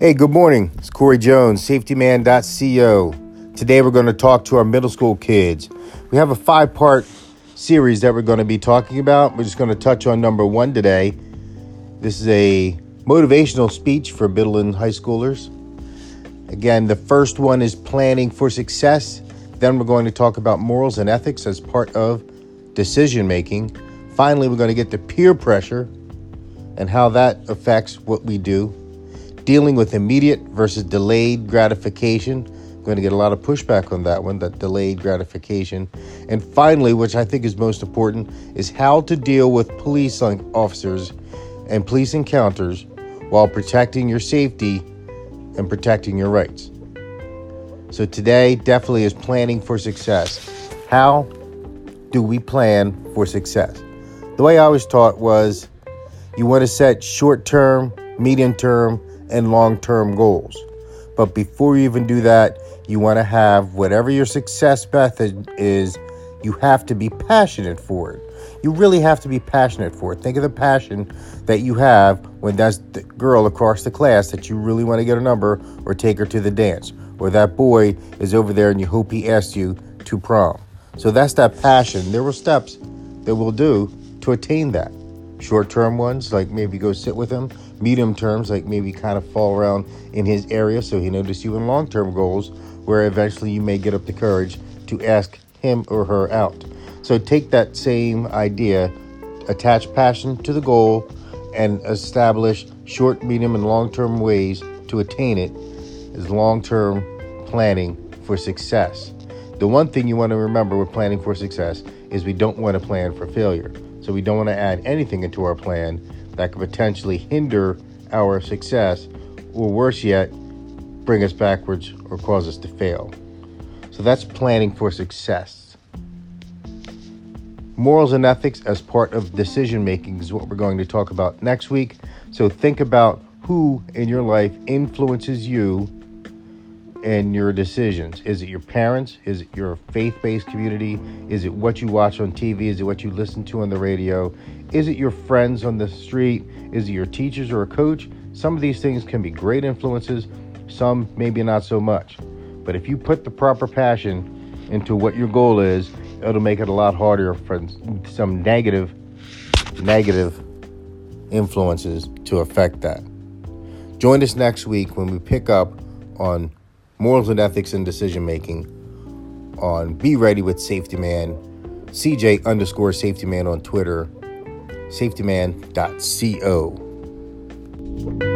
Hey, good morning. It's Corey Jones, safetyman.co. Today we're going to talk to our middle school kids. We have a five part series that we're going to be talking about. We're just going to touch on number one today. This is a motivational speech for middle and high schoolers. Again, the first one is planning for success. Then we're going to talk about morals and ethics as part of decision making. Finally, we're going to get to peer pressure and how that affects what we do dealing with immediate versus delayed gratification. I'm going to get a lot of pushback on that one, that delayed gratification. And finally, which I think is most important, is how to deal with police officers and police encounters while protecting your safety and protecting your rights. So today definitely is planning for success. How do we plan for success? The way I was taught was you want to set short term, medium term, and long term goals. But before you even do that, you want to have whatever your success method is, you have to be passionate for it. You really have to be passionate for it. Think of the passion that you have when that's the girl across the class that you really want to get a number or take her to the dance, or that boy is over there and you hope he asks you to prom. So that's that passion. There were steps that we'll do to attain that. Short term ones, like maybe go sit with him. Medium terms, like maybe kind of fall around in his area so he notices you. in long term goals, where eventually you may get up the courage to ask him or her out. So take that same idea, attach passion to the goal, and establish short, medium, and long term ways to attain it as long term planning for success. The one thing you want to remember with planning for success is we don't want to plan for failure. So we don't want to add anything into our plan that could potentially hinder our success, or worse yet, bring us backwards or cause us to fail. So that's planning for success. Morals and ethics as part of decision making is what we're going to talk about next week. So think about who in your life influences you and your decisions? Is it your parents? Is it your faith based community? Is it what you watch on TV? Is it what you listen to on the radio? Is it your friends on the street? Is it your teachers or a coach? Some of these things can be great influences, some maybe not so much. But if you put the proper passion into what your goal is, it'll make it a lot harder for some negative, negative influences to affect that. Join us next week when we pick up on morals and ethics in decision making on Be Ready with Safety Man, CJ underscore Safety Man on Twitter, safetyman.co.